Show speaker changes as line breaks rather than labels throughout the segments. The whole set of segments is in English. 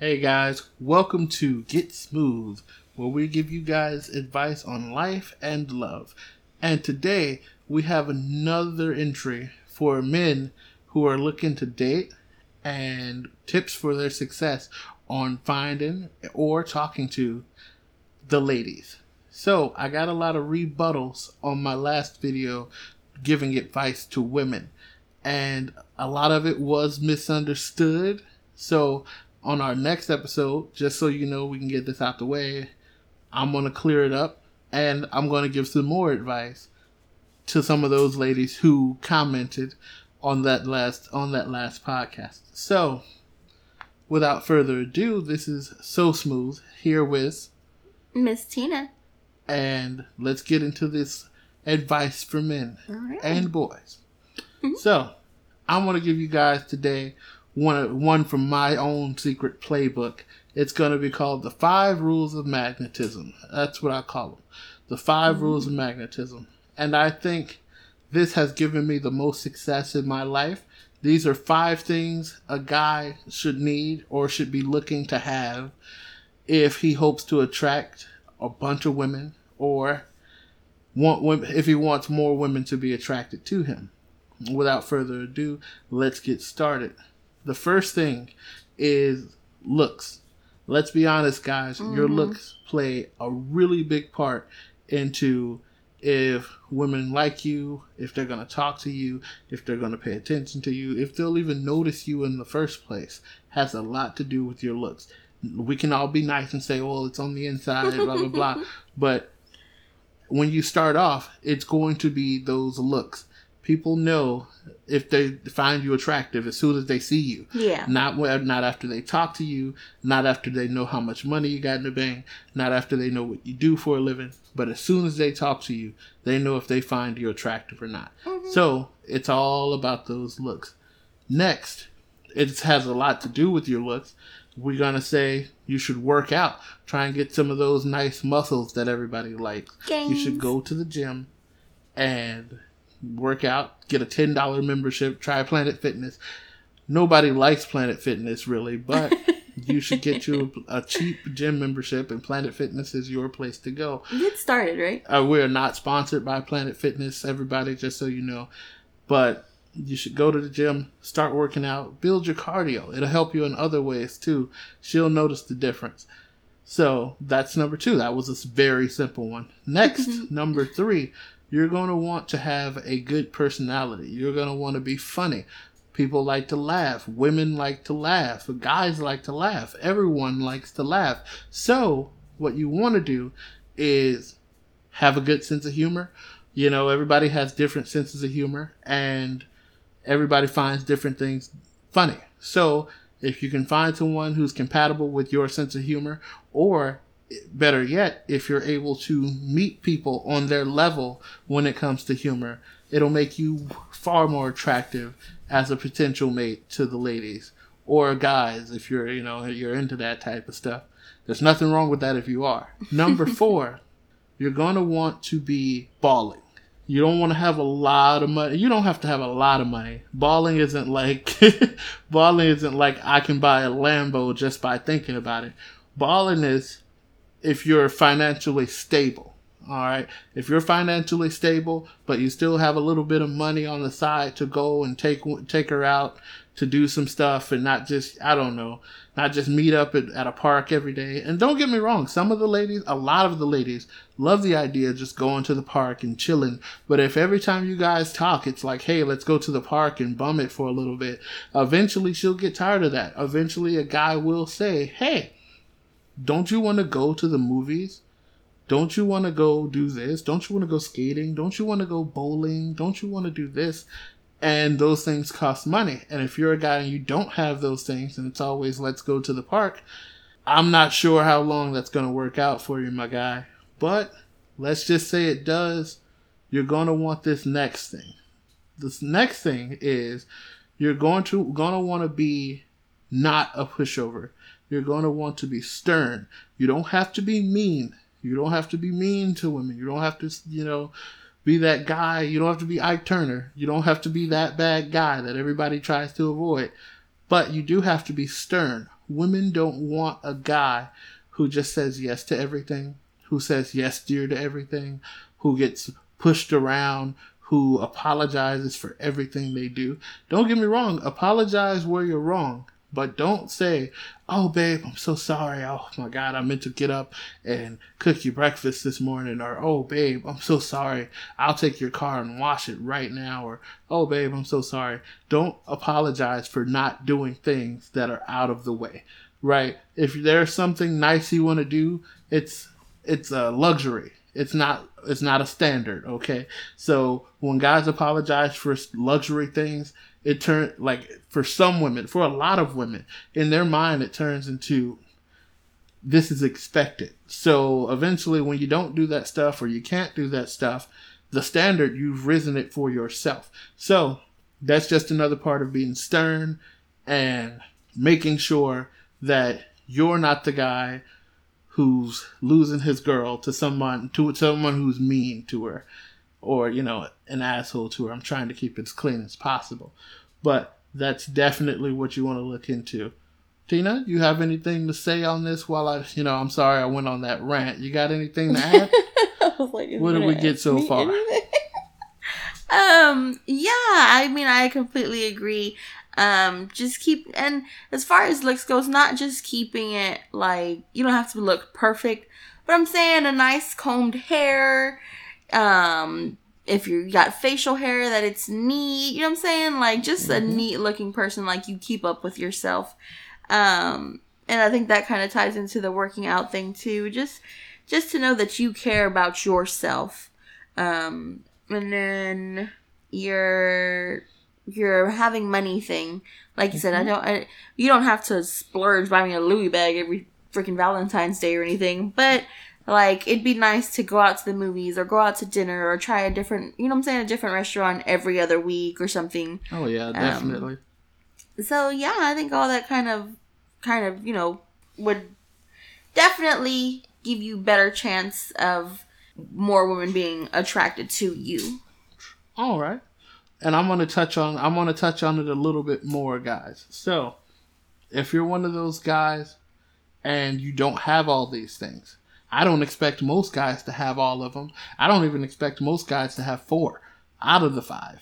Hey guys, welcome to Get Smooth, where we give you guys advice on life and love. And today we have another entry for men who are looking to date and tips for their success on finding or talking to the ladies. So, I got a lot of rebuttals on my last video giving advice to women, and a lot of it was misunderstood. So, on our next episode, just so you know, we can get this out the way, I'm going to clear it up and I'm going to give some more advice to some of those ladies who commented on that last on that last podcast. So, without further ado, this is so smooth here with
Miss Tina.
And let's get into this advice for men
right.
and boys. Mm-hmm. So, I want to give you guys today one one from my own secret playbook. It's going to be called the Five Rules of Magnetism. That's what I call them, the 5 mm-hmm. Rules of Magnetism. And I think this has given me the most success in my life. These are five things a guy should need or should be looking to have if he hopes to attract a bunch of women or want women, if he wants more women to be attracted to him. Without further ado, let's get started. The first thing is looks. Let's be honest, guys. Mm-hmm. Your looks play a really big part into if women like you, if they're going to talk to you, if they're going to pay attention to you, if they'll even notice you in the first place, has a lot to do with your looks. We can all be nice and say, well, it's on the inside, blah, blah, blah. But when you start off, it's going to be those looks people know if they find you attractive as soon as they see you.
Yeah.
Not not after they talk to you, not after they know how much money you got in the bank, not after they know what you do for a living, but as soon as they talk to you, they know if they find you attractive or not. Mm-hmm. So it's all about those looks. Next, it has a lot to do with your looks. We're gonna say you should work out. Try and get some of those nice muscles that everybody likes. You should go to the gym and work out, get a ten dollar membership, try Planet Fitness. Nobody likes Planet Fitness really, but you should get you a, a, cheap gym membership, and Planet Fitness is your place to go.
Get started, right?
Uh, we're not sponsored by Planet Fitness, everybody, just so you know. But you should go to the gym, start working out, build your cardio. It'll help you in other ways too. She'll notice the difference. So that's number two. That was a very simple one. Next, number three, you're going to want to have a good personality. You're going to want to be funny. People like to laugh. Women like to laugh. Guys like to laugh. Everyone likes to laugh. So, what you want to do is have a good sense of humor. You know, everybody has different senses of humor and everybody finds different things funny. So, if you can find someone who's compatible with your sense of humor or better yet, if you're able to meet people on their level when it comes to humor, it'll make you far more attractive as a potential mate to the ladies or guys if you're, you know, you're into that type of stuff. There's nothing wrong with that if you are. Number four, you're going to want to be balling. You don't want to have a lot of money. You don't have to have a lot of money. Balling isn't like balling isn't like I can buy a Lambo just by thinking about it. Balling is if you're financially stable. All right. If you're financially stable, but you still have a little bit of money on the side to go and take take her out to do some stuff and not just I don't know, not just meet up at, at a park every day. And don't get me wrong, some of the ladies, a lot of the ladies love the idea of just going to the park and chilling. But if every time you guys talk, it's like, hey, let's go to the park and bum it for a little bit, eventually she'll get tired of that. Eventually a guy will say, hey, don't you want to go to the movies? Don't you want to go do this? Don't you want to go skating? Don't you want to go bowling? Don't you want to do this? And those things cost money. And if you're a guy and you don't have those things and it's always let's go to the park, I'm not sure how long that's going to work out for you, my guy. But let's just say it does. You're going to want this next thing. This next thing is you're going to going to want to be not a pushover you're going to want to be stern. You don't have to be mean. You don't have to be mean to women. You don't have to, you know, be that guy. You don't have to be Ike Turner. You don't have to be that bad guy that everybody tries to avoid. But you do have to be stern. women don't want a guy who just says yes to everything, who says yes, dear, to everything, who gets pushed around, who apologizes for everything they do. Don't get me wrong, apologize where you're wrong. But don't say, oh, babe, I'm so sorry. Oh, my God, I meant to get up and cook you breakfast this morning. Or, oh, babe, I'm so sorry. I'll take your car and wash it right now. Or, oh, babe, I'm so sorry. Don't apologize for not doing things that are out of the way, right? If there's something nice you want to do, it's it's a luxury. It's not it's not a standard, okay? So when guys apologize for luxury things, it turns like for some women, for a lot of women, in their mind it turns into this is expected. So eventually when you don't do that stuff or you can't do that stuff, the standard you've risen it for yourself. So that's just another part of being stern and making sure that you're not the guy who's losing his girl to someone to someone who's mean to her or you know an asshole to her. I'm trying to keep it as clean as possible. But that's definitely what you want to look into. Tina you have anything to say on this while i you know i'm sorry i went on that rant. You got anything to add? Like, what did we get so far?
Um yeah i mean i completely agree. Um, just keep and as far as looks goes, not just keeping it like you don't have to look perfect, but I'm saying a nice combed hair. Um, if you got facial hair, that it's neat. You know what I'm saying? Like just mm-hmm. a neat looking person, like you keep up with yourself. Um, and I think that kind of ties into the working out thing too. Just just to know that you care about yourself. Um, and then you're your having money thing. Like you mm-hmm. said, I mm-hmm. don't. I, you don't have to splurge buying a Louis bag every freaking Valentine's Day or anything, but like it'd be nice to go out to the movies or go out to dinner or try a different, you know, I'm saying, a different restaurant every other week or something.
Oh yeah, definitely.
Um, so yeah, I think all that kind of, kind of, you know, would definitely give you better chance of more women being attracted to you.
All right and I'm going to touch on I'm going to touch on it a little bit more, guys. So, if you're one of those guys and you don't have all these things, I don't expect most guys to have all of them. I don't even expect most guys to have four out of the five.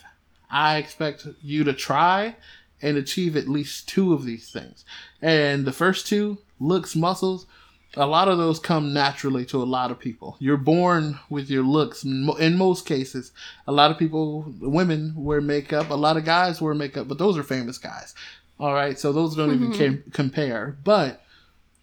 I expect you to try and achieve at least two of these things. And the first two, looks, muscles, a lot of those come naturally to a lot of people. You're born with your looks. In most cases, a lot of people, women wear makeup. A lot of guys wear makeup, but those are famous guys. All right, so those don't mm-hmm. even compare. But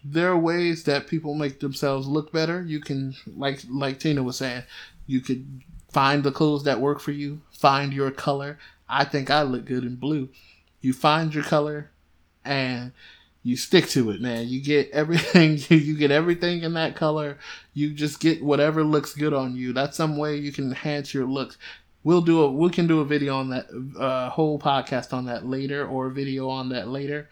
there are ways that people make themselves look better. You can, like like Tina was saying, you could find the clothes that work for you. Find your color. I think I look good in blue. You find your color, and you stick to it, man. You get everything, you get everything in that color. You just get whatever looks good on you. That's some way you can enhance your looks. We'll do a we can do a video on that uh, whole podcast on that later or a video on that later,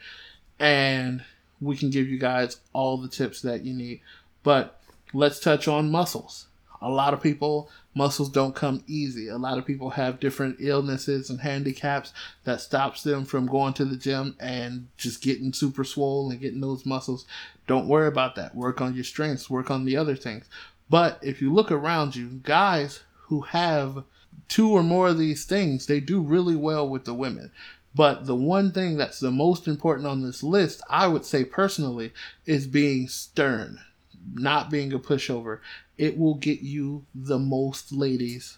and we can give you guys all the tips that you need. But let's touch on muscles. A lot of people muscles don't come easy. A lot of people have different illnesses and handicaps that stops them from going to the gym and just getting super swollen and getting those muscles. Don't worry about that. Work on your strengths, work on the other things. But if you look around you, guys who have two or more of these things, they do really well with the women. But the one thing that's the most important on this list, I would say personally, is being stern, not being a pushover it will get you the most ladies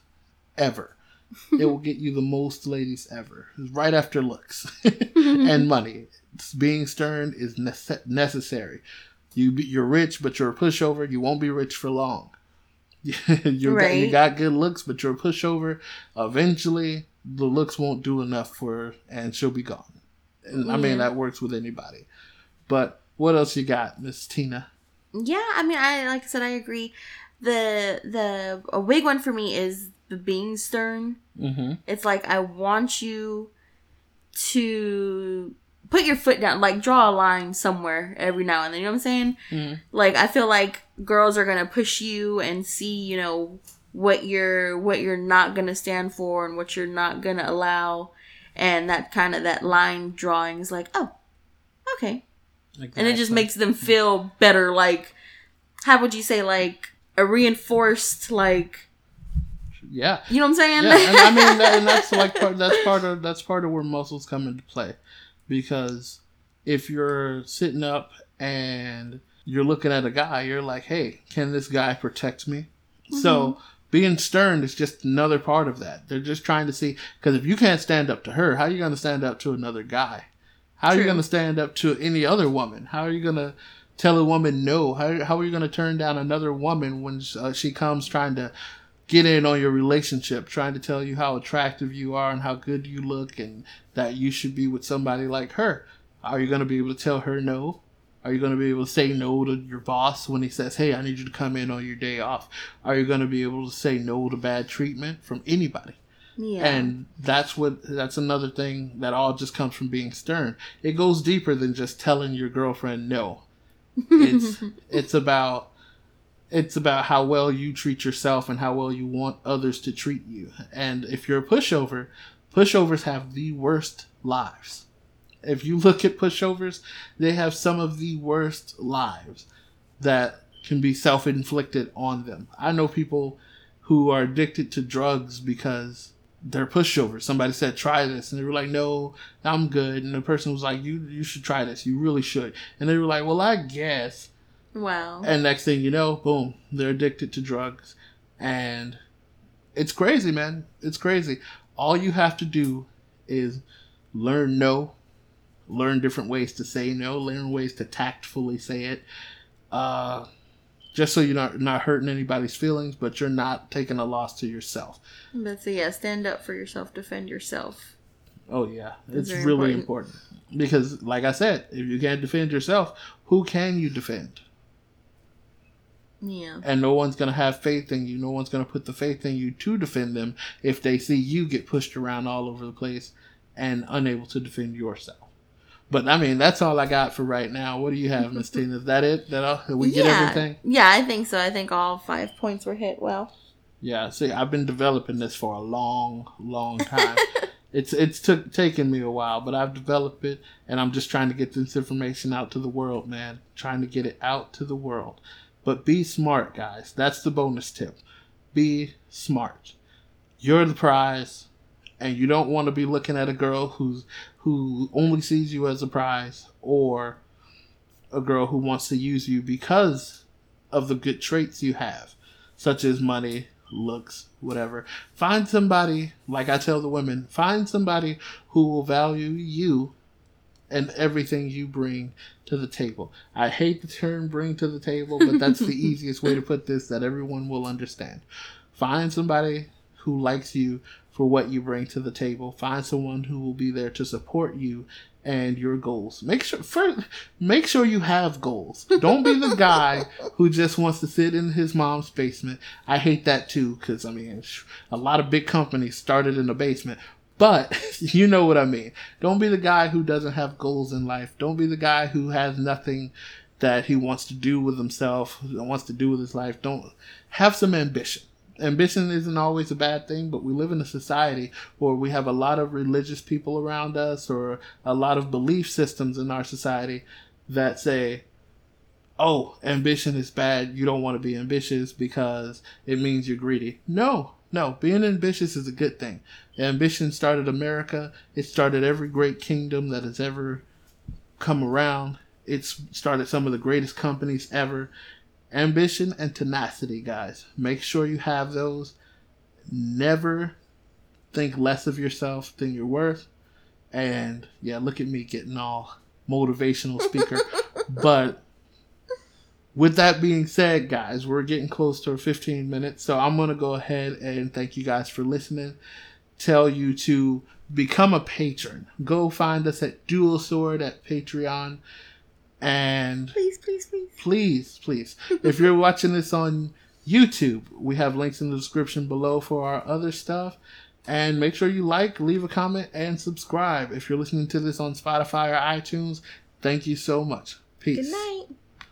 ever. it will get you the most ladies ever. Right after looks and money. Being stern is nece- necessary. You be, you're rich, but you're a pushover. You won't be rich for long. you right. got, you got good looks, but you're a pushover. Eventually, the looks won't do enough for her, and she'll be gone. And, yeah. I mean, that works with anybody. But what else you got, Miss Tina?
Yeah, I mean, I like I said, I agree the the a big one for me is the being stern. Mm-hmm. It's like I want you to put your foot down, like draw a line somewhere every now and then. You know what I'm saying? Mm. Like I feel like girls are gonna push you and see, you know, what you're what you're not gonna stand for and what you're not gonna allow, and that kind of that line drawing is like, oh, okay, exactly. and it just makes them feel better. Like, how would you say, like a reinforced, like,
yeah,
you know what I'm saying?
Yeah, and I mean, that, and that's like part, that's part of that's part of where muscles come into play, because if you're sitting up and you're looking at a guy, you're like, hey, can this guy protect me? Mm-hmm. So being stern is just another part of that. They're just trying to see because if you can't stand up to her, how are you going to stand up to another guy? How True. are you going to stand up to any other woman? How are you going to tell a woman no? How, how are you going to turn down another woman when uh, she comes trying to get in on your relationship, trying to tell you how attractive you are and how good you look and that you should be with somebody like her? Are you going to be able to tell her no? Are you going to be able to say no to your boss when he says, "Hey, I need you to come in on your day off"? Are you going to be able to say no to bad treatment from anybody? Yeah. And that's what that's another thing that all just comes from being stern. It goes deeper than just telling your girlfriend no. It's it's about it's about how well you treat yourself and how well you want others to treat you. And if you're a pushover, pushovers have the worst lives. If you look at pushovers, they have some of the worst lives that can be self inflicted on them. I know people who are addicted to drugs because they're pushovers. Somebody said, try this. And they were like, no, I'm good. And the person was like, you, you should try this. You really should. And they were like, well, I guess.
Wow.
And next thing you know, boom, they're addicted to drugs. And it's crazy, man. It's crazy. All you have to do is learn no learn different ways to say no, learn ways to tactfully say it. Uh, just so you're not not hurting anybody's feelings, but you're not taking a loss to yourself.
But so yeah, stand up for yourself, defend yourself.
Oh yeah, it's really important. important because, like I said, if you can't defend yourself, who can you defend?
Yeah.
And no one's gonna have faith in you. No one's gonna put the faith in you to defend them if they see you get pushed around all over the place and unable to defend yourself. But I mean, that's all I got for right now. What do you have, Miss Tina? Is that it? That all, did we get everything?
Yeah, I think so. I think all five points were hit well.
Yeah. See, I've been developing this for a long, long time. it's it's took taken me a while, but I've developed it, and I'm just trying to get this information out to the world, man. Trying to get it out to the world. But be smart, guys. That's the bonus tip. Be smart. You're the prize and you don't want to be looking at a girl who's who only sees you as a prize or a girl who wants to use you because of the good traits you have, such as money, looks, whatever. Find somebody, like I tell the women, find somebody who will value you and everything you bring to the table. I hate the term bring to the table, but that's the easiest way to put this that everyone will understand. Find somebody who likes you for what you bring to the table. Find someone who will be there to support you and your goals. Make sure first, make sure you have goals. Don't be the guy who just wants to sit in his mom's basement. I hate that too cuz I mean a lot of big companies started in the basement. But you know what I mean. Don't be the guy who doesn't have goals in life. Don't be the guy who has nothing that he wants to do with himself, that wants to do with his life. Don't have some ambition ambition isn't always a bad thing, but we live in a society where we have a lot of religious people around us or a lot of belief systems in our society that say, oh, ambition is bad. You don't want to be ambitious because it means you're greedy. No, no, being ambitious is a good thing. Ambition started America, it started every great kingdom that has ever come around. It's started some of the greatest companies ever ambition and tenacity, guys. Make sure you have those. Never think less of yourself than you're worth. And yeah, look at me getting all motivational speaker. but with that being said, guys, we're getting close to 15 minutes. So I'm going to go ahead and thank you guys for listening. Tell you to become a patron. Go find us at Dual Sword at Patreon. And
please, please, please,
please, please, if you're watching this on YouTube, we have links in the description below for our other stuff. And make sure you like, leave a comment, and subscribe. If you're listening to this on Spotify or iTunes, thank you so much. Peace.
Good night.